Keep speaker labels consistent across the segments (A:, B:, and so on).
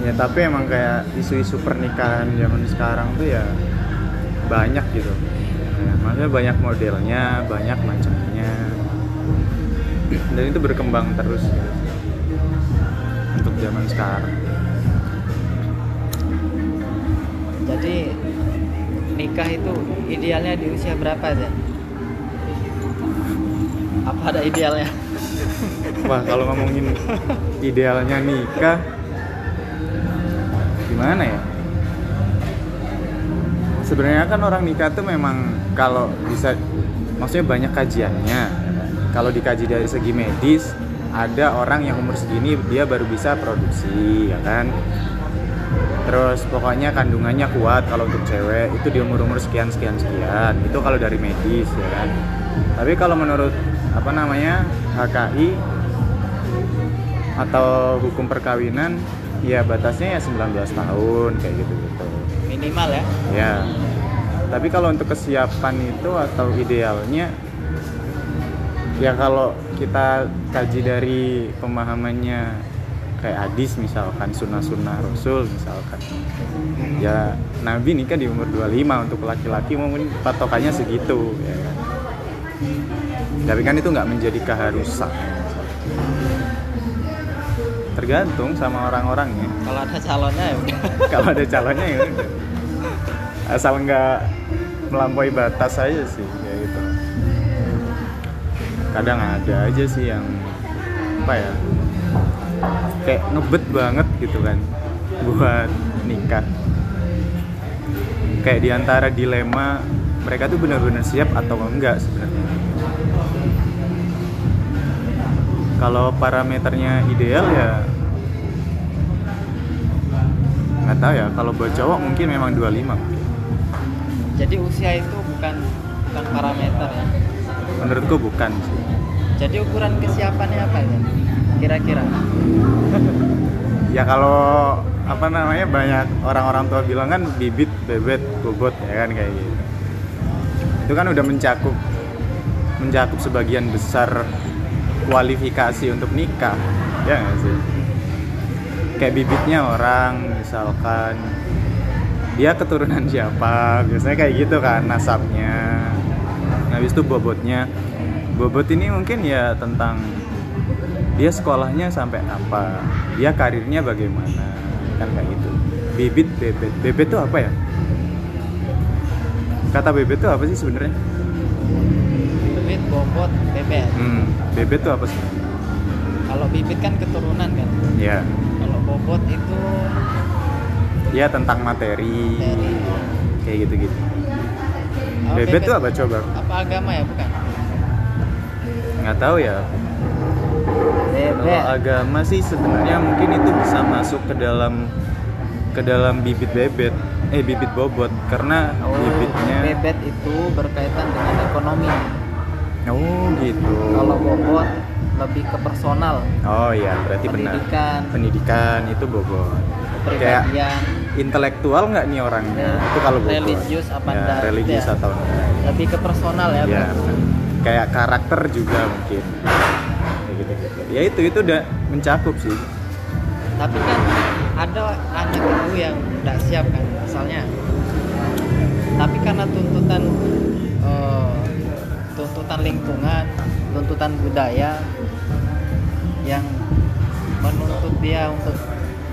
A: ya tapi emang kayak isu-isu pernikahan zaman sekarang tuh ya banyak gitu ya, maksudnya banyak modelnya banyak macamnya dan itu berkembang terus gitu. untuk zaman sekarang
B: Jadi nikah itu idealnya di usia berapa ya? Apa ada idealnya?
A: wah kalau ngomongin idealnya nikah gimana ya? Sebenarnya kan orang nikah tuh memang kalau bisa maksudnya banyak kajiannya. Kalau dikaji dari segi medis ada orang yang umur segini dia baru bisa produksi ya kan? Terus pokoknya kandungannya kuat kalau untuk cewek itu di umur umur sekian sekian sekian. Itu kalau dari medis ya kan? Tapi kalau menurut apa namanya HKI atau hukum perkawinan ya batasnya ya 19 tahun kayak gitu gitu
B: Minimal ya.
A: ya tapi kalau untuk kesiapan itu atau idealnya ya kalau kita kaji dari pemahamannya kayak hadis misalkan sunnah-sunnah rasul misalkan. Ya nabi nikah di umur 25 untuk laki-laki mungkin patokannya segitu ya kan. Tapi kan itu nggak menjadi keharusan tergantung sama orang-orangnya.
B: Kalau ada calonnya ya udah.
A: kalau ada calonnya ya udah. Asal nggak melampaui batas aja sih kayak gitu. Kadang ada aja sih yang apa ya kayak ngebet banget gitu kan buat nikah. Kayak di antara dilema mereka tuh benar-benar siap atau enggak sebenarnya kalau parameternya ideal ya nggak tahu ya kalau buat cowok mungkin memang 25
B: Jadi usia itu bukan bukan parameter ya.
A: menurutku bukan sih
B: Jadi ukuran kesiapannya apa ya? Kira-kira.
A: ya kalau apa namanya banyak orang-orang tua bilang kan bibit bebet bobot ya kan kayak gitu itu kan udah mencakup mencakup sebagian besar kualifikasi untuk nikah. Ya nggak sih? Kayak bibitnya orang misalkan dia keturunan siapa? Biasanya kayak gitu kan nasabnya. Nah habis itu bobotnya. Bobot ini mungkin ya tentang dia sekolahnya sampai apa dia karirnya bagaimana kan kayak gitu. Bibit bebet. Bebet tuh apa ya? Kata bebet tuh apa sih sebenarnya
B: bobot, bebet.
A: hmm, bebet tuh apa sih?
B: Kalau bibit kan keturunan kan.
A: ya
B: Kalau bobot itu
A: ya tentang materi.
B: Dari
A: kayak gitu gitu
B: Oh,
A: bebet tuh apa coba?
B: Apa agama ya bukan?
A: nggak tahu ya. Kalau agama sih sebenarnya mungkin itu bisa masuk ke dalam ke dalam bibit bebet. Eh bibit bobot. Karena
B: Oh,
A: bibitnya
B: bebet itu berkaitan dengan ekonomi.
A: Oh gitu.
B: Kalau bobot lebih ke personal,
A: oh iya berarti benar.
B: Pendidikan,
A: pendidikan itu bobot. Kayak intelektual nggak nih orangnya?
B: Ya,
A: itu kalau bobot.
B: religius apa
A: ya,
B: enggak,
A: religius
B: ya.
A: atau enggak.
B: Lebih ke personal ya.
A: ya benar. kayak karakter juga mungkin. Kayak gitu, gitu. Ya itu itu udah mencakup sih.
B: Tapi kan ada anak ibu yang tidak siap kan, misalnya. Tapi karena tuntutan eh, tuntutan lingkungan, tuntutan budaya yang menuntut dia untuk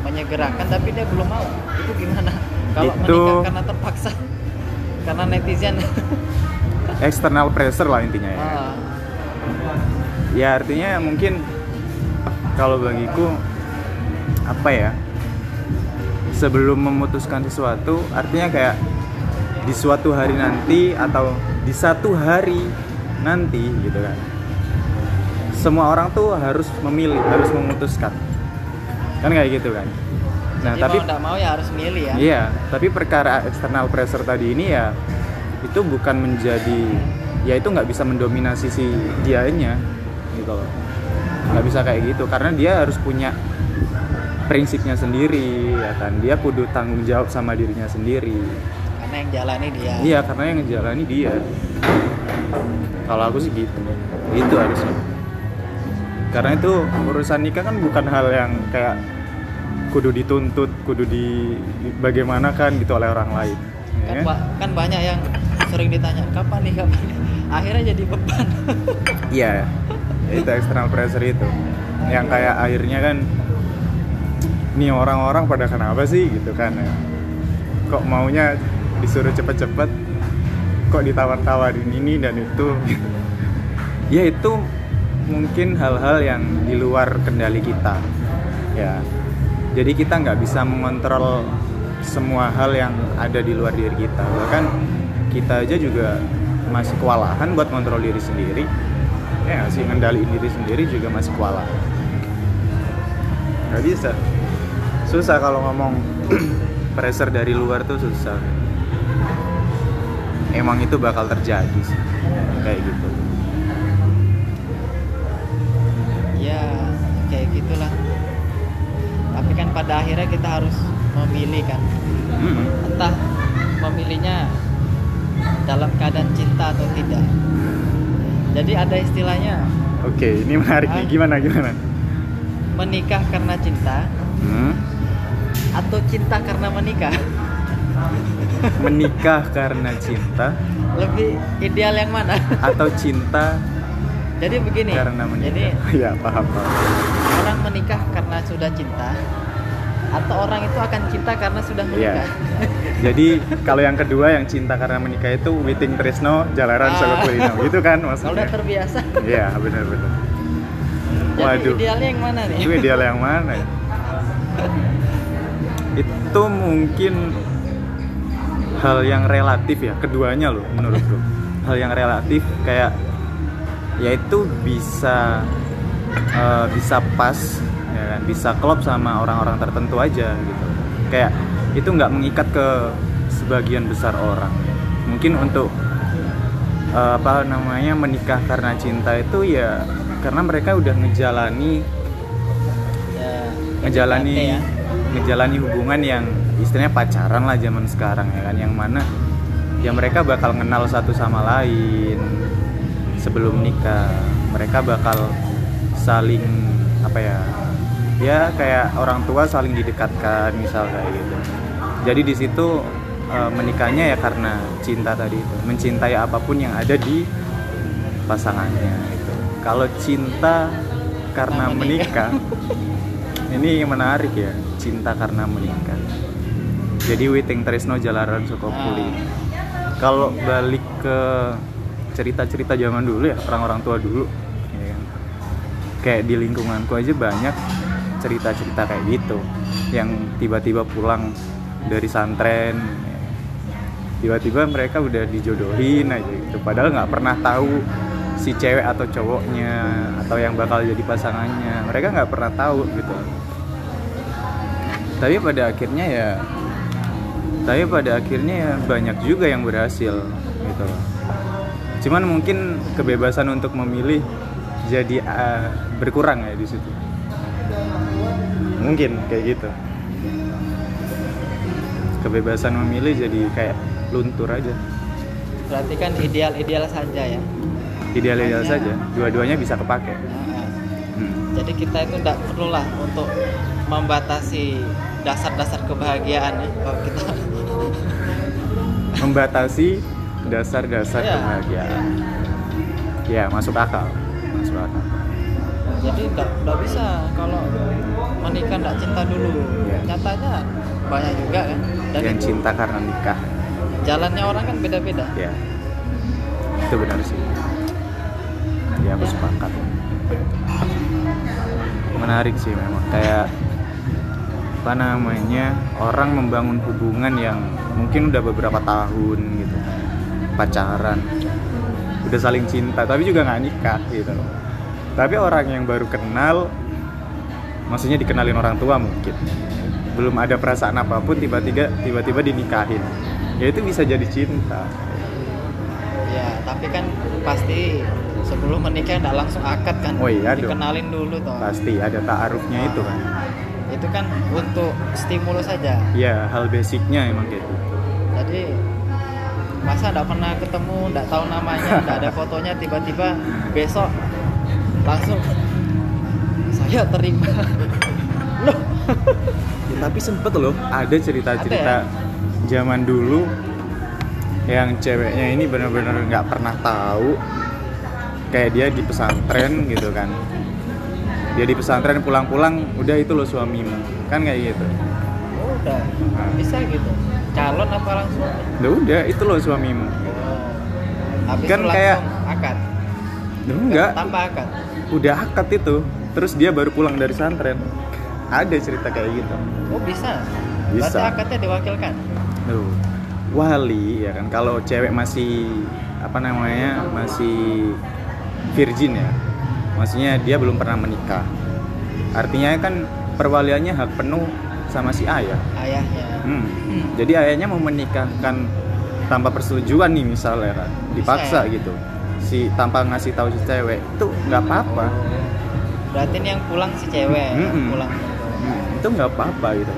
B: menyegerakan, tapi dia belum mau. Itu gimana? Kalau
A: Itu-
B: menikah karena terpaksa, karena netizen.
A: external pressure lah intinya ya
B: Ah,
A: ya artinya mungkin kalau bagiku apa ya sebelum memutuskan sesuatu artinya kayak di suatu hari nanti atau di satu hari nanti gitu kan semua orang tuh harus memilih harus memutuskan kan kayak gitu kan nah
B: jadi
A: tapi
B: mau tidak mau ya harus milih ya.
A: Iya, tapi perkara external pressure tadi ini ya itu bukan menjadi ya itu nggak bisa mendominasi si dianya gitu loh. Nggak bisa kayak gitu karena dia harus punya prinsipnya sendiri ya kan. Dia kudu tanggung jawab sama dirinya sendiri.
B: Karena yang jalani dia.
A: Iya, karena yang ngejalani dia. Kalau aku sih gitu. Itu harusnya. Karena itu urusan nikah kan bukan hal yang kayak kudu dituntut kudu di bagaimana kan gitu oleh orang lain
B: kan,
A: ya.
B: ba- kan banyak yang sering ditanya kapan nih kapan nih akhirnya jadi beban
A: Iya, itu external pressure itu. Yang kayak akhirnya kan nih orang-orang pada kenapa sih gitu kan ya. Kok maunya disuruh cepet-cepet kok ditawar-tawarin ini dan itu gitu. Ya itu mungkin hal-hal yang di luar kendali kita. Ya. Jadi kita nggak bisa mengontrol semua hal yang ada di luar diri kita. Bahkan kita aja juga masih kewalahan buat kontrol diri sendiri ya sih ngendaliin diri sendiri juga masih kewalahan nggak bisa susah kalau ngomong pressure dari luar tuh susah emang itu bakal terjadi sih. Kayak gitu.
B: Ya kayak gitulah. Tapi kan pada akhirnya kita harus memilih kan.
A: Mm-mm.
B: entah memilihnya dalam keadaan cinta atau tidak. Jadi ada istilahnya.
A: Oke ini menarik nih.
B: Ah.
A: gimana gimana?
B: Menikah karena cinta
A: Hmm?
B: atau cinta karena menikah
A: menikah karena cinta
B: lebih ideal yang mana
A: atau cinta
B: jadi begini
A: karena
B: jadi
A: menikah ya paham paham
B: orang menikah karena sudah cinta atau orang itu akan cinta karena sudah
A: Iya.
B: menikah
A: Jadi kalau yang kedua yang cinta karena menikah itu Witing Tresno Jalaran
B: Ah.
A: Solokulino gitu kan
B: kalau
A: maksudnya.
B: udah terbiasa
A: Iya benar-benar.
B: jadi
A: Waduh.
B: idealnya yang mana nih
A: Itu ideal yang mana ya? Itu mungkin hal yang relatif ya keduanya loh menurutku. Hal yang relatif kayak yaitu bisa eh, bisa pas ya kan bisa klop sama orang-orang tertentu aja gitu. Kayak itu nggak mengikat ke sebagian besar orang. Mungkin untuk eh, apa namanya menikah karena cinta itu ya karena mereka udah ngejalani
B: ya,
A: ngejalani
B: ya.
A: Ngejalani hubungan yang istilahnya pacaran lah zaman sekarang ya kan. Yang mana ya mereka bakal kenal satu sama lain. Sebelum nikah mereka bakal saling apa ya ya kayak orang tua saling didekatkan misal kayak gitu. Jadi di situ eh, menikahnya ya karena cinta tadi itu. Mencintai apa pun yang ada di pasangannya itu kalau cinta karena
B: menikah
A: ini menarik ya cinta karena menikah jadi Witing Tresno Jalaran Sukopuli kalau balik ke cerita-cerita zaman dulu ya orang-orang tua dulu ya kan. kayak di lingkunganku aja banyak cerita-cerita kayak gitu yang tiba-tiba pulang dari santren. Ya. tiba-tiba mereka udah dijodohin aja gitu padahal nggak pernah tahu si cewek atau cowoknya atau yang bakal jadi pasangannya. Mereka nggak pernah tahu gitu tapi pada akhirnya ya tapi pada akhirnya ya banyak juga yang berhasil gitu. Loh. cuman mungkin kebebasan untuk memilih jadi eh, berkurang ya di situ. Mungkin kayak gitu. Kebebasan memilih jadi kayak luntur aja.
B: Berarti kan ideal-ideal saja ya?
A: Ideal-ideal
B: Hanya-
A: saja. Dua-duanya bisa kepake.
B: Nah,
A: Hmm.
B: jadi kita itu tidak perlu lah untuk membatasi dasar-dasar kebahagiaan ya kalau kita.
A: Membatasi dasar-dasar
B: Iya.
A: kebahagiaan. Ya masuk akal masuk akal.
B: Jadi tidak bisa kalau menikah tidak cinta dulu.
A: Iya.
B: nyatanya banyak juga kan. Dan
A: yang
B: itu
A: cinta karena nikah.
B: jalannya orang kan beda-beda.
A: Ya itu benar sih. Ya aku
B: Ya.
A: sepakat. Menarik sih memang. Kayak apa namanya orang membangun hubungan yang mungkin udah beberapa tahun gitu. Pacaran. Udah saling cinta tapi juga nggak nikah gitu. Tapi orang yang baru kenal maksudnya dikenalin orang tua mungkin. Belum ada perasaan apa pun tiba-tiba tiba-tiba dinikahin. Ya itu bisa jadi cinta.
B: Ya tapi kan pasti sebelum menikah tidak langsung akad kan?
A: Oh iya dong.
B: dikenalin dulu toh.
A: Pasti ada taarufnya itu kan
B: itu kan untuk stimulus saja
A: ya hal basicnya emang kayak gitu.
B: Jadi masa tidak pernah ketemu tidak tahu namanya tidak ada fotonya tiba-tiba besok langsung saya terima. Loh.
A: Tapi sempet loh ada cerita-cerita
B: Ada
A: zaman dulu yang ceweknya ini bener-bener nggak pernah tahu. Kayak dia di pesantren gitu kan dia di pesantren pulang-pulang udah itu loh suamimu. Kan kayak gitu.
B: Oh, udah.
A: Nah.
B: bisa gitu. Calon apa langsung
A: udah udah itu loh suamimu.
B: Oh. habis
A: Kan kayak-
B: akad.
A: Udah enggak.
B: Tanpa akad.
A: Udah akad itu. Terus dia baru pulang dari pesantren. Ada cerita kayak gitu.
B: Oh bisa.
A: Bisa.
B: berarti akadnya diwakilkan?
A: Tuh, wali ya kan. Kalau cewek masih apa namanya masih virgin ya maksudnya dia belum pernah menikah artinya kan perwaliannya hak penuh sama si ayah
B: ayahnya
A: Hmm.
B: Hmm.
A: jadi ayahnya mau menikahkan tanpa persetujuan nih misalnya kan dipaksa
B: Bisa ya?
A: gitu si tanpa ngasih tahu si cewek itu nggak apa-apa
B: berarti ini yang pulang si cewek yang
A: Mm-mm.
B: pulang
A: Hmm, itu nggak apa-apa gitu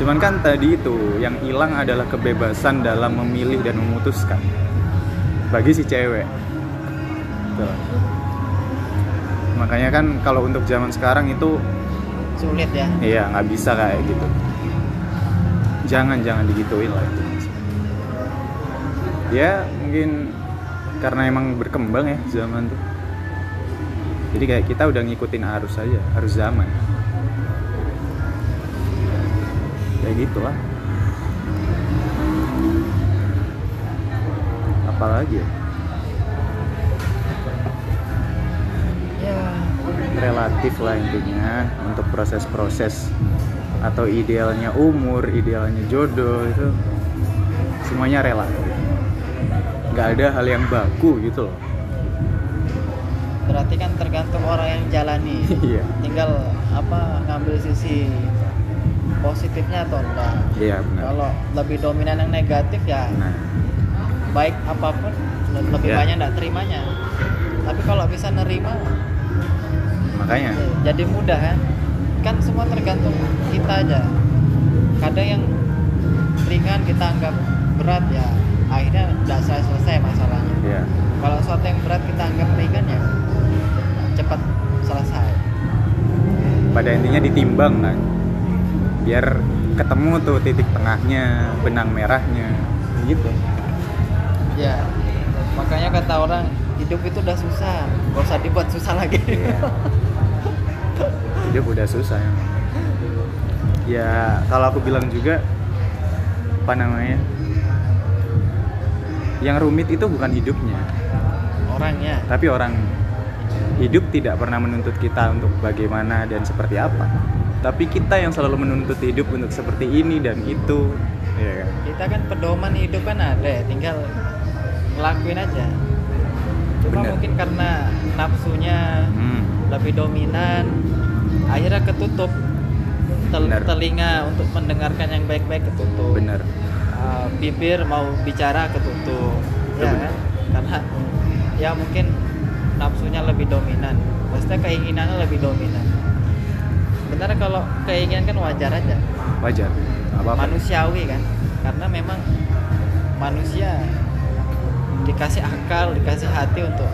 A: cuman kan tadi itu yang hilang adalah kebebasan dalam memilih dan memutuskan bagi si cewek Tuh. Makanya kan kalau untuk zaman sekarang itu
B: sulit ya.
A: Iya nggak bisa kayak gitu. Jangan jangan digituin lah itu. Ya mungkin karena emang berkembang ya zaman tuh. Jadi kayak kita udah ngikutin arus aja arus zaman. Kayak gitu lah. Apalagi ya?
B: ya
A: relatif lah intinya untuk proses-proses atau idealnya umur, idealnya jodoh itu semuanya relatif. Nggak ada hal yang baku gitu loh.
B: berarti kan tergantung orang yang jalani
A: Iya.
B: tinggal apa ngambil sisi positifnya atau enggak
A: Iya benar.
B: kalau lebih dominan yang negatif ya
A: Nah,
B: baik apa pun le- lebih
A: Ya.
B: banyak enggak terimanya tapi kalau bisa nerima
A: makanya.
B: Ya, jadi mudah kan? Kan semua tergantung kita aja. Kadang yang ringan kita anggap berat ya akhirnya tidak selesai selesai masalahnya.
A: Ya
B: kalau sesuatu yang berat kita anggap ringan ya cepat selesai.
A: Pada intinya ditimbang kan. Biar ketemu tuh titik tengahnya, benang merahnya gitu.
B: ya makanya kata orang hidup itu udah susah gak usah dibuat susah lagi.
A: Iya. Hidup udah susah ya. Ya kalau aku bilang juga apa namanya? Yang rumit itu bukan hidupnya,
B: orangnya
A: tapi orang hidup tidak pernah menuntut kita untuk bagaimana dan seperti apa. Tapi kita yang selalu menuntut hidup untuk seperti ini dan itu, ya kan?
B: kita kan pedoman hidup kan ada ya tinggal ngelakuin aja cuma
A: Bener.
B: mungkin karena nafsunya
A: Hmm,
B: lebih dominan akhirnya ketutup Tel-
A: Bener.
B: telinga untuk mendengarkan yang baik-baik ketutup
A: bener.
B: Uh, bibir mau bicara ketutup
A: Itu
B: ya
A: bener.
B: kan karena ya mungkin nafsunya lebih dominan maksudnya keinginannya lebih dominan benar kalau keinginan kan wajar aja
A: Wajar. Apa apa?
B: manusiawi kan karena memang manusia dikasih akal dikasih hati untuk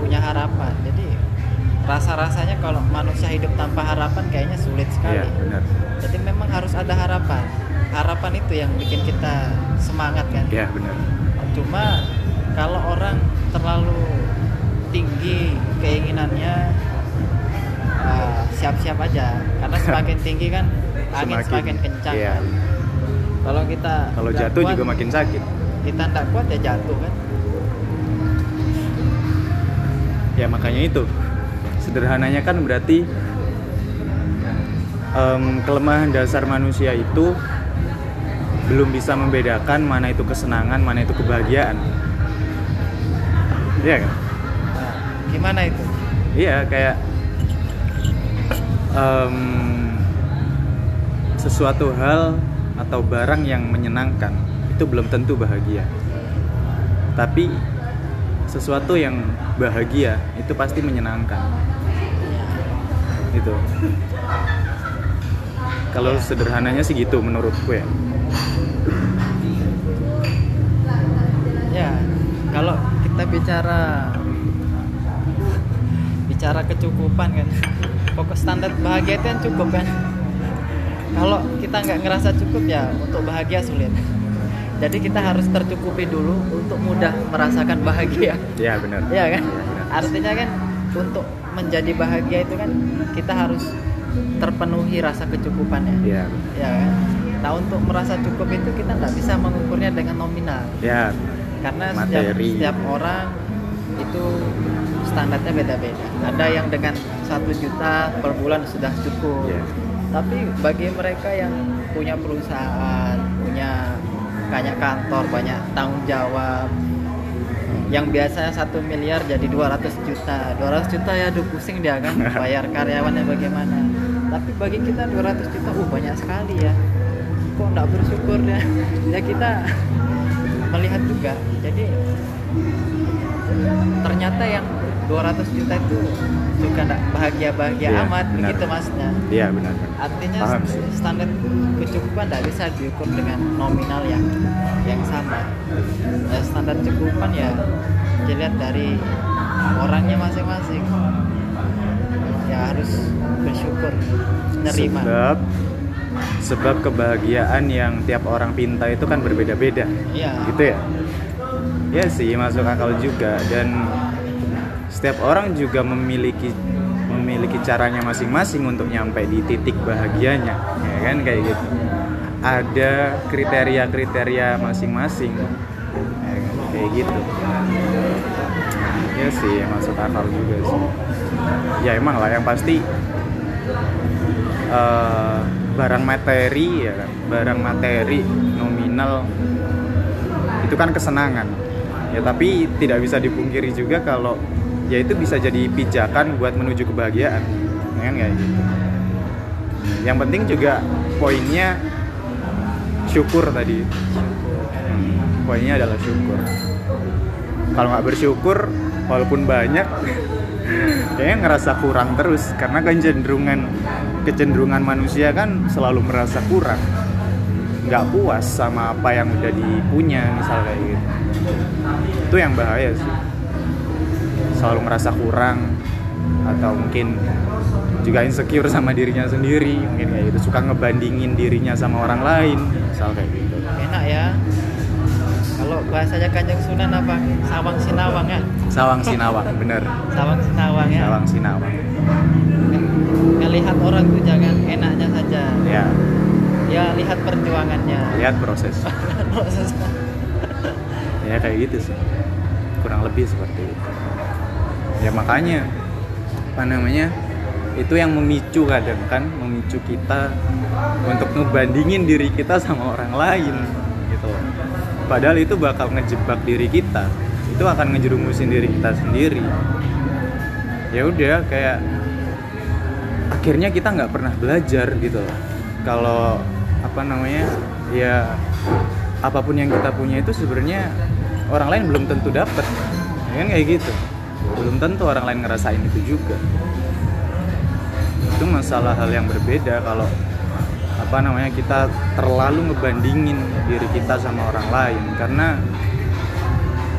B: punya harapan jadi rasa-rasanya kalau manusia hidup tanpa harapan kayaknya sulit sekali
A: Iya, benar.
B: jadi memang harus ada harapan harapan itu yang bikin kita semangat kan
A: Iya, benar.
B: cuma kalau orang terlalu tinggi keinginannya ah, siap-siap aja karena semakin tinggi kan angin semakin, kencang
A: Iya.
B: kan. kalau kita
A: Kalau jatuh
B: kuat,
A: juga makin sakit.
B: kita nggak kuat ya jatuh kan
A: Ya makanya itu sederhananya kan berarti em, kelemahan dasar manusia itu belum bisa membedakan mana itu kesenangan, mana itu kebahagiaan. Iya kan?
B: Nah, gimana itu
A: Iya kayak em, sesuatu hal atau barang yang menyenangkan itu belum tentu bahagia. Tapi sesuatu yang bahagia itu pasti menyenangkan. Itu. Kalau sederhananya sih gitu menurutku ya.
B: ya kalau kita bicara bicara kecukupan kan pokok standar bahagia itu kan cukup kan kalau kita nggak ngerasa cukup ya untuk bahagia sulit jadi kita harus tercukupi dulu untuk mudah merasakan bahagia
A: Iya benar.
B: Iya kan
A: benar.
B: artinya kan untuk menjadi bahagia itu kan kita harus terpenuhi rasa kecukupannya
A: Iya.
B: ya kan nah untuk merasa cukup itu kita nggak bisa mengukurnya dengan nominal
A: Ya.
B: karena setiap,
A: Materi.
B: setiap orang itu standarnya beda-beda ada yang dengan satu juta per bulan sudah cukup
A: Iya.
B: tapi bagi mereka yang punya perusahaan punya banyak kantor banyak tanggung jawab yang biasanya satu miliar jadi 200 juta. 200 juta ya aduh pusing dia kan bayar karyawannya bagaimana? Tapi bagi kita 200 juta uh banyak sekali ya. Kok nggak bersyukur ya? Ya kita melihat juga. Jadi ternyata yang 200 juta itu juga nggak bahagia-bahagia
A: Iya,
B: amat
A: benar.
B: begitu maksudnya
A: Iya benar. benar.
B: artinya
A: Paham sih.
B: standar kecukupan tidak bisa diukur dengan nominal yang yang sama ya, standar kecukupan ya dilihat dari orangnya masing-masing ya harus bersyukur nerima
A: Sebab sebab kebahagiaan yang tiap orang pinta itu kan berbeda-beda.
B: iya
A: Gitu ya? Ya sih masuk akal juga dan setiap orang juga memiliki memiliki caranya masing-masing untuk nyampe di titik bahagianya, ya kan kayak gitu. Ada kriteria-kriteria masing-masing, ya kan? kayak gitu. Ya sih masuk akal juga sih. Ya emang lah yang pasti eh, barang materi ya kan, barang materi nominal itu kan kesenangan ya tapi tidak bisa dipungkiri juga kalau ya itu bisa jadi pijakan buat menuju kebahagiaan. Kan kayak gitu yang penting juga poinnya syukur tadi. Poinnya adalah syukur. Kalau nggak bersyukur walaupun banyak kayaknya ngerasa kurang terus. Karena kecenderungan kecenderungan manusia kan selalu merasa kurang. Nggak puas sama apa yang udah dipunya misal kayak gitu. Itu yang bahaya sih selalu merasa kurang atau mungkin juga insecure sama dirinya sendiri mungkin kayak gitu. Suka ngebandingin dirinya sama orang lain misal kayak gitu.
B: Enak ya. Kalau bahasanya kanjeng sunan apa? Sawang sinawang ya?
A: Sawang sinawang bener.
B: Sawang sinawang ya?
A: Sawang sinawang.
B: Ngelihat orang tuh jangan enaknya saja.
A: Ya.
B: Ya lihat perjuangannya.
A: Lihat proses.
B: Proses.
A: Ya kayak gitu sih. Kurang lebih seperti itu ya makanya. Apa namanya? Itu yang memicu kadang kan memicu kita untuk ngebandingin diri kita sama orang lain gitu padahal itu bakal ngejebak diri kita. Itu akan ngejerumusin diri kita sendiri. Ya udah kayak akhirnya kita nggak pernah belajar gitu loh. Kalau apa namanya ya apa pun yang kita punya itu sebenarnya orang lain belum tentu dapat ya kan kayak gitu belum tentu orang lain ngerasain itu juga. Itu masalah hal yang berbeda kalau apa namanya kita terlalu ngebandingin diri kita sama orang lain. Karena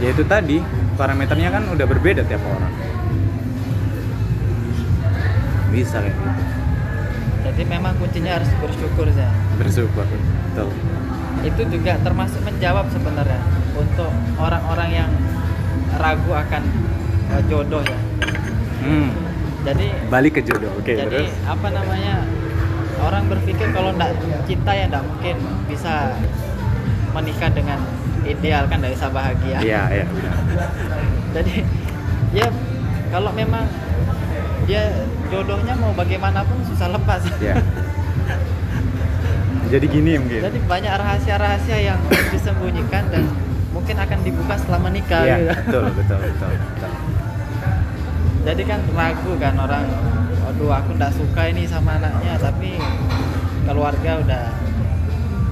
A: ya itu tadi parameternya kan udah berbeda tiap orang. Bisa kayak gitu.
B: Jadi memang kuncinya harus bersyukur ya
A: bersyukur betul.
B: Itu juga termasuk menjawab sebenarnya untuk orang-orang yang ragu akan eh, jodoh ya.
A: Hmm,
B: jadi
A: balik ke jodoh oke
B: jadi
A: terus?
B: apa namanya orang berpikir kalau ndak cinta ya ndak mungkin bisa menikah dengan ideal kan dari bisa bahagia.
A: Iya iya.
B: Jadi ya kalau memang dia jodohnya mau bagaimanapun susah lepas.
A: Iya. jadi gini mungkin.
B: Jadi banyak rahasia-rahasia yang disembunyikan dan mungkin akan dibuka setelah menikah
A: iya
B: gitu.
A: betul betul betul, betul.
B: Jadi kan ragu kan orang aduh aku ndak suka ini sama anaknya tapi keluarga udah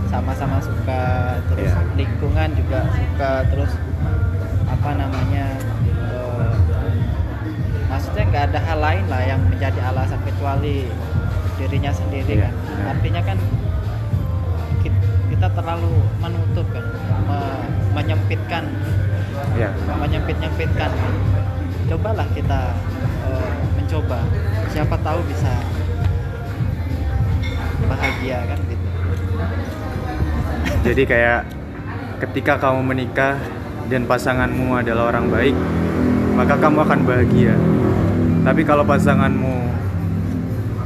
B: sama-sama suka terus
A: Iya.
B: lingkungan juga suka terus apa namanya eh, maksudnya nggak ada hal lain lah yang menjadi alasan kecuali dirinya sendiri
A: Iya,
B: kan. Artinya kan ki- kita terlalu menutup kan me- menyempitkan.
A: Iya.
B: Menyempit nyempitkan kan cobalah kita eh, mencoba. Siapa tahu bisa bahagia kan gitu.
A: Jadi kayak ketika kamu menikah dan pasanganmu adalah orang baik maka kamu akan bahagia. Tapi kalau pasanganmu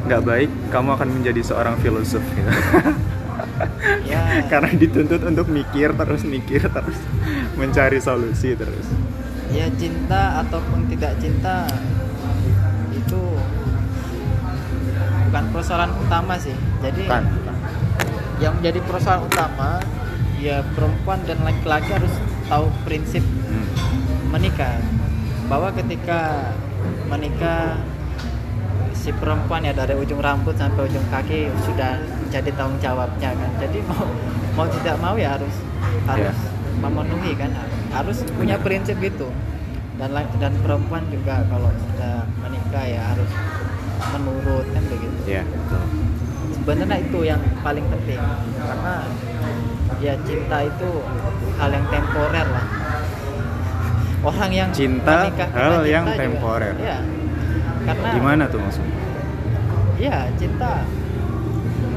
A: nggak baik kamu akan menjadi seorang filosof gitu.
B: ya.
A: Karena dituntut untuk mikir terus mikir terus mencari solusi terus
B: ya cinta ataupun tidak cinta itu bukan persoalan utama sih. Jadi
A: kan
B: yang menjadi persoalan utama ya perempuan dan laki-laki harus tahu prinsip
A: Hmm.
B: menikah. Bahwa ketika menikah si perempuan ya dari ujung rambut sampai ujung kaki sudah menjadi tanggung jawabnya kan. Jadi mau mau tidak mau ya harus harus memenuhi kan harus punya prinsip gitu. Dan dan perempuan juga kalau sudah menikah ya harus menurut kan begitu.
A: Ya betul.
B: Sebenarnya itu yang paling penting karena ya cinta itu hal yang temporer lah. Orang yang
A: Cinta
B: menikah
A: hal
B: cinta
A: yang
B: juga-
A: temporer.
B: iya. Karena
A: gimana tuh maksudnya?
B: Iya cinta.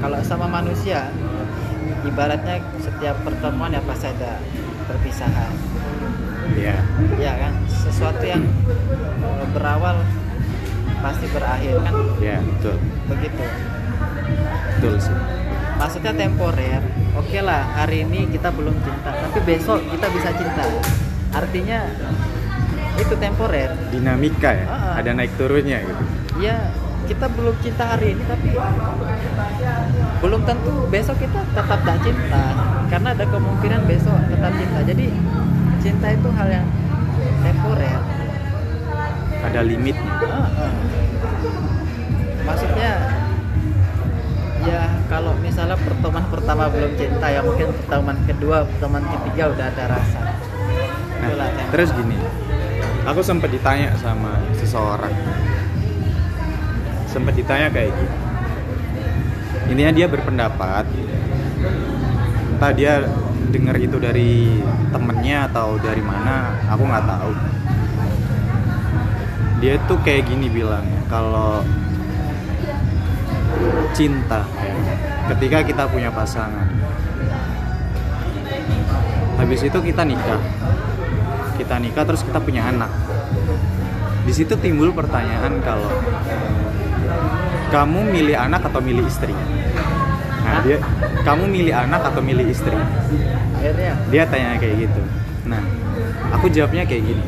B: Kalau sama manusia ibaratnya setiap pertemuan ya pasti ada perpisahan
A: ya
B: ya kan? Sesuatu yang eh, berawal pasti berakhir kan?
A: Ya betul.
B: Begitu.
A: Betul sih.
B: Maksudnya temporer. Oke lah hari ini kita belum cinta tapi besok kita bisa cinta. Artinya itu temporer.
A: Dinamika ya?
B: Ah.
A: ada naik turunnya gitu.
B: Ya kita belum cinta hari ini tapi belum tentu besok kita tetap tak cinta. Karena ada kemungkinan besok tetap cinta. Jadi cinta itu hal yang temporer.
A: Ada limitnya.
B: Ah, ah. maksudnya ya kalau misalnya pertemuan pertama belum cinta ya mungkin pertemuan kedua pertemuan ketiga udah ada rasa.
A: Nah terus gini. Aku sempat ditanya sama seseorang. Sempat ditanya kayak gitu intinya dia berpendapat entah dia dengar itu dari temennya atau dari mana aku nggak tahu. Dia tuh kayak gini bilang kalau cinta ketika kita punya pasangan habis itu kita nikah. Kita nikah terus kita punya anak. Di situ timbul pertanyaan kalau kamu milih anak atau milih istri dia kamu milih anak atau milih istri?
B: Akhirnya.
A: Dia tanya kayak gitu. Nah aku jawabnya kayak gini.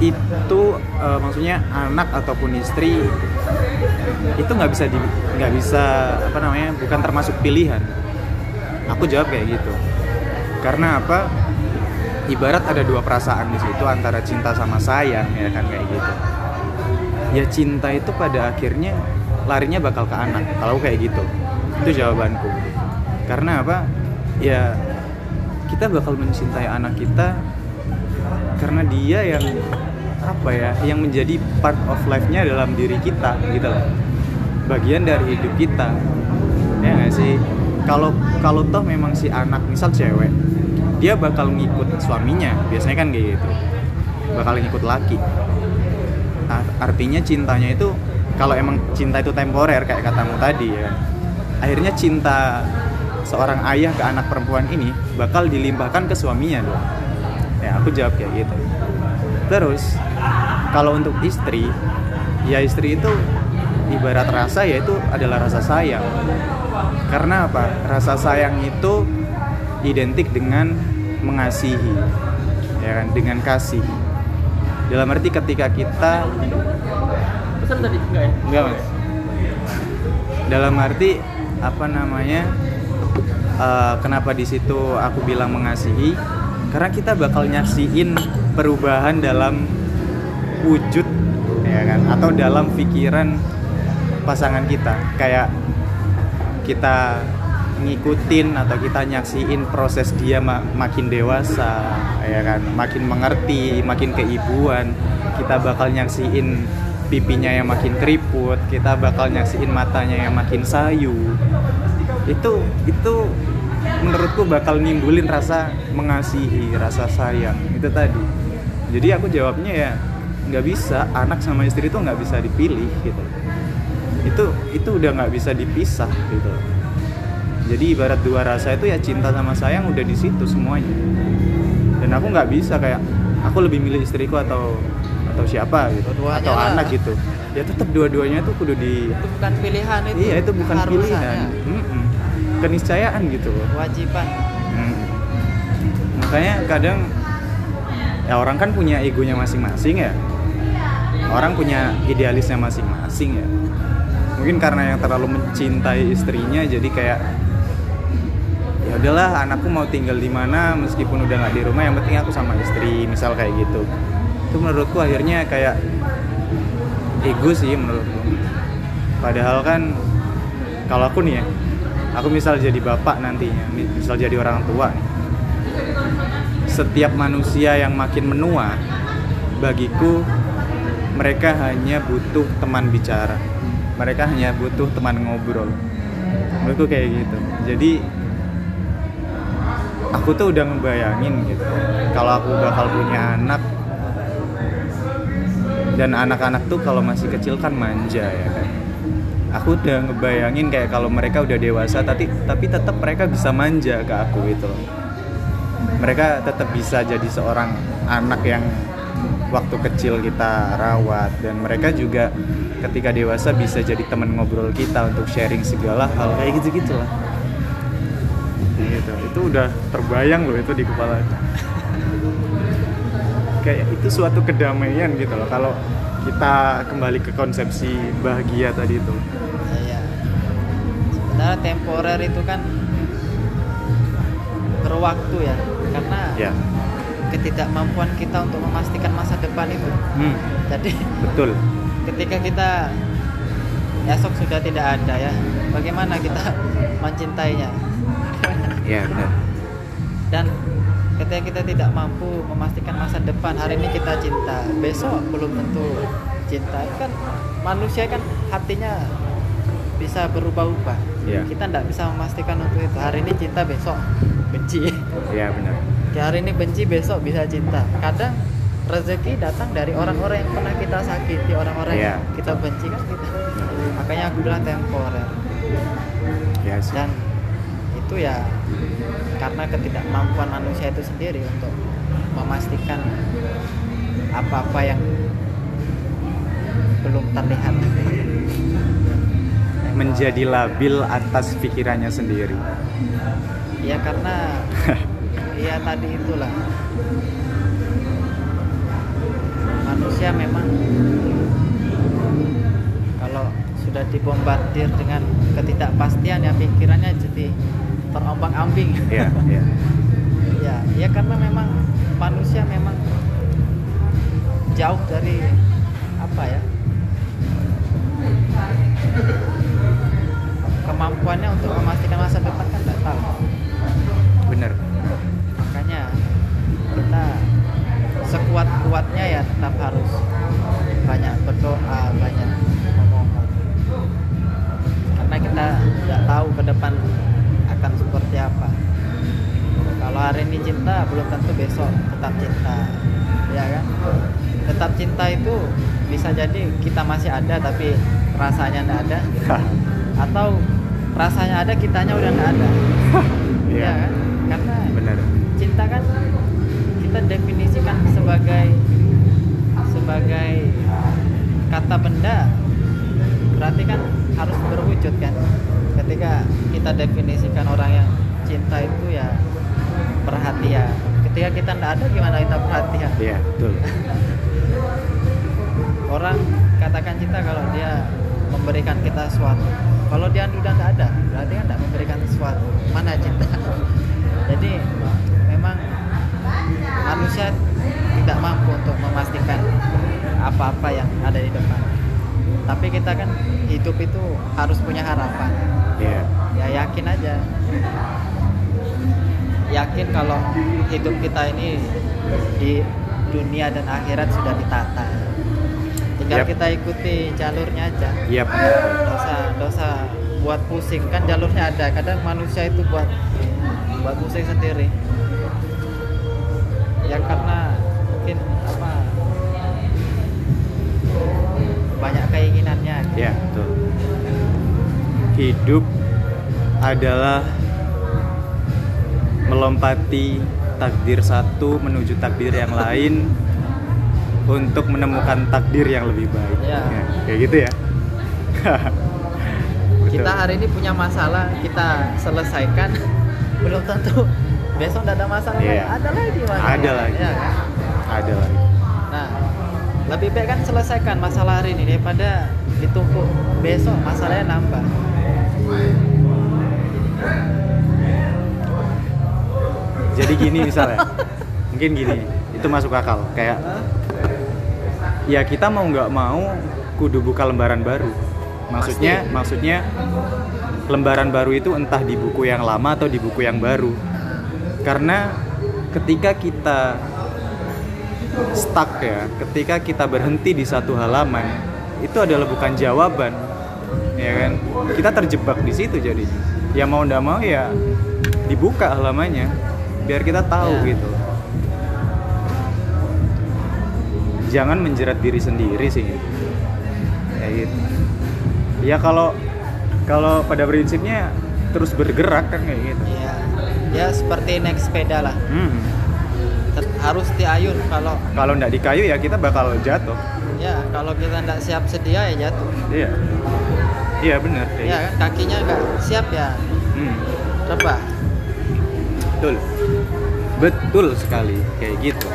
A: Itu eh, maksudnya anak ataupun istri itu nggak bisa di nggak bisa apa namanya bukan termasuk pilihan. Aku jawab kayak gitu. Karena apa? Ibarat ada dua perasaan di situ antara cinta sama sayang ya kan kayak gitu. Ya cinta itu pada akhirnya larinya bakal ke anak. Kalau kayak gitu. Itu jawabanku. Karena apa? Ya kita bakal mencintai anak kita karena dia yang apa ya yang menjadi part of life-nya dalam diri kita gitu loh. Bagian dari hidup kita. Ya nggak sih? Kalau kalau toh memang si anak misal cewek dia bakal ngikut suaminya. Biasanya kan kayak gitu. Bakal ngikut laki. Ar- artinya cintanya itu kalau emang cinta itu temporer kayak katamu tadi ya akhirnya cinta seorang ayah ke anak perempuan ini bakal dilimpahkan ke suaminya dong. Ya aku jawab kayak gitu. Terus kalau untuk istri ya istri itu ibarat rasa yaitu adalah rasa sayang. Karena apa? Rasa sayang itu identik dengan mengasihi ya kan? Dengan kasih. Dalam arti ketika kita
B: pesan tadi? Enggak ya?
A: Enggak mas. Dalam arti apa namanya eh, kenapa di situ aku bilang mengasihi? Karena kita bakal nyaksiin perubahan dalam wujud ya kan? Atau dalam pikiran pasangan kita. Kayak kita ngikutin atau kita nyaksiin proses dia ma- makin dewasa ya kan? Makin mengerti makin keibuan. Kita bakal nyaksiin pipinya yang makin keriput kita bakal nyaksiin matanya yang makin sayu. Itu itu menurutku bakal nimbulin rasa mengasihi rasa sayang. Itu tadi. Jadi aku jawabnya ya nggak bisa. Anak sama istri itu nggak bisa dipilih gitu. Itu itu udah nggak bisa dipisah gitu. Jadi ibarat dua rasa itu ya cinta sama sayang udah di situ semuanya. Dan aku nggak bisa kayak aku lebih milih istriku atau atau siapa gitu
B: Dua-duanya
A: atau
B: lah.
A: anak gitu ya tetap dua-duanya tuh kudu di
B: itu bukan pilihan itu
A: iya itu bukan pilihan Mm-mm. keniscayaan gitu
B: kewajiban
A: Hmm. Makanya kadang ya orang kan punya egonya masing-masing ya. Orang punya idealisnya masing-masing ya. Mungkin karena yang terlalu mencintai istrinya jadi kayak ya udahlah anakku mau tinggal di mana meskipun udah nggak di rumah yang penting aku sama istri misal kayak gitu. Itu menurutku akhirnya kayak ego sih menurutku. Padahal kan kalau aku nih ya, aku misal jadi bapak nantinya, mi- misal jadi orang tua nih. Setiap manusia yang makin menua, bagiku mereka hanya butuh teman bicara. Mereka hanya butuh teman ngobrol. Menurutku kayak gitu. Jadi aku tuh udah ngebayangin gitu. Kalau aku bakal punya anak dan anak-anak tuh kalau masih kecil kan manja ya kan? Aku udah ngebayangin kayak kalau mereka udah dewasa tapi tapi tetap mereka bisa manja ke aku loh. Mereka tetap bisa jadi seorang anak yang waktu kecil kita rawat. Dan mereka juga ketika dewasa bisa jadi teman ngobrol kita untuk sharing segala hal kayak gitu gitu lah. Gitu. Itu udah terbayang loh itu di kepala kayak itu suatu kedamaian gitu loh kalau kita kembali ke konsepsi bahagia tadi itu
B: Iya. Sebenarnya temporer itu kan berwaktu ya, karena
A: ya
B: ketidakmampuan kita untuk memastikan masa depan itu.
A: hmm,
B: Jadi
A: betul
B: ketika kita esok sudah tidak ada ya, bagaimana kita mencintainya?
A: ya benar
B: Dan ketika kita tidak mampu memastikan masa depan, hari ini kita cinta, besok belum tentu cinta. Kan manusia kan hatinya bisa berubah-ubah.
A: Iya.
B: Kita tidak bisa memastikan untuk itu. Hari ini cinta, besok benci.
A: ya benar
B: Kayak hari ini benci, besok bisa cinta. Kadang rezeki datang dari orang-orang yang pernah kita sakiti, orang-orang
A: Iya.
B: yang kita benci kan kita. Makanya aku bilang temporer.
A: ya sih
B: Dan itu ya karena ketidakmampuan manusia itu sendiri untuk memastikan apa-apa yang belum terlihat.
A: menjadi labil atas pikirannya sendiri
B: Ya karena ya tadi itulah manusia memang kalau sudah dibombardir dengan ketidakpastian ya pikirannya jadi terombang-ambing.
A: ya ya
B: ya, ya karena memang manusia memang jauh dari apa ya kemampuannya untuk memastikan masa depan kan tidak tahu.
A: benar
B: makanya kita sekuat kuatnya ya tetap harus banyak berdoa banyak bisa jadi kita masih ada tapi rasanya tidak ada. Atau rasanya ada kitanya udah tidak ada.
A: Iya.
B: ya kan? Karena
A: benar.
B: cinta kan kita definisikan sebagai sebagai kata benda berarti kan harus berwujud kan? Ketika kita definisikan orang yang cinta itu ya perhatian. Ketika kita tidak ada gimana kita perhatian?
A: Ya betul
B: orang katakan cinta kalau dia memberikan kita sesuatu. Kalau dia udah nggak ada berarti kan tidak memberikan sesuatu. Mana cinta? Jadi memang manusia tidak mampu untuk memastikan apa-apa yang ada di depan. Tapi kita kan hidup itu harus punya harapan.
A: Ya
B: ya yakin aja. Yakin kalau hidup kita ini di dunia dan akhirat sudah ditata tinggal
A: Yap.
B: kita ikuti jalurnya aja.
A: Yap.
B: dosa dosa. Buat pusing kan jalurnya ada. Kadang manusia itu buat buat pusing sendiri. Ya karena mungkin apa banyak keinginannya.
A: Ya betul. Hidup adalah melompati takdir satu menuju takdir yang lain untuk menemukan takdir yang lebih baik.
B: Ya.
A: Ya, kayak gitu ya.
B: Kita hari ini punya masalah kita selesaikan belum tentu besok tidak ada masalah
A: Iya.
B: lagi. ada lagi masalah
A: Ada lagi.
B: Ya
A: ada lagi.
B: nah lebih baik kan selesaikan masalah hari ini daripada ditumpuk besok masalahnya nambah
A: Jadi gini misalnya, mungkin gini, itu masuk akal. Kayak ya kita mau nggak mau kudu buka lembaran baru. Maksudnya,
B: Pasti.
A: maksudnya lembaran baru itu entah di buku yang lama atau di buku yang baru. Karena ketika kita stuck ya, ketika kita berhenti di satu halaman, itu adalah bukan jawaban, ya kan? Kita terjebak di situ jadinya. Ya mau ndak mau ya dibuka halamannya, biar kita tahu
B: Ya.
A: gitu. Jangan menjerat diri sendiri sih, kayak gitu. Ya kalau kalau pada prinsipnya terus bergerak kan kayak gitu.
B: ya ya seperti naik sepeda lah
A: Hmm.
B: Harus diayun kalau
A: Kalau ndak di kayu ya kita bakal jatuh.
B: ya kalau kita tidak siap sedia ya jatuh
A: Iya. Iya benar. kayak
B: ya kan kakinya nggak siap ya.
A: Hmm.
B: rebah
A: Betul. Betul sekali kayak gitu.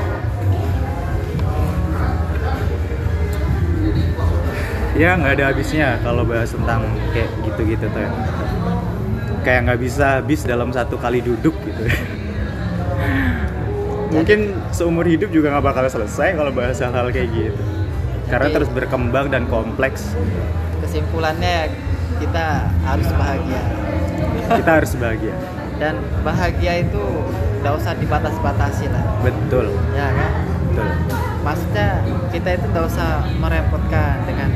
A: Ya nggak ada habisnya kalau bahas tentang kayak gitu-gitu tuh. ya. Kayak nggak bisa habis dalam satu kali duduk gitu. Mungkin seumur hidup juga nggak bakal selesai kalau bahas hal-hal kayak gitu. Karena
B: Jadi-
A: terus berkembang dan kompleks.
B: kesimpulannya kita harus bahagia
A: Kita harus bahagia.
B: dan bahagia itu tidak usah dibatas-batasi lah
A: Betul.
B: ya kan
A: Betul.
B: maksudnya kita itu tidak usah merepotkan dengan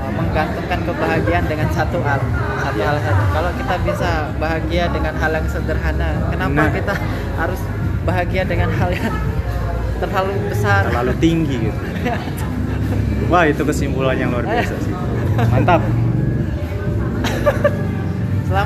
B: uh, menggantungkan kebahagiaan dengan satu hal satu hal saja kalau kita bisa bahagia dengan hal yang sederhana kenapa
A: Nah.
B: kita harus bahagia dengan hal yang terlalu besar
A: terlalu tinggi gitu. Wah itu kesimpulan yang luar biasa sih. Mantap.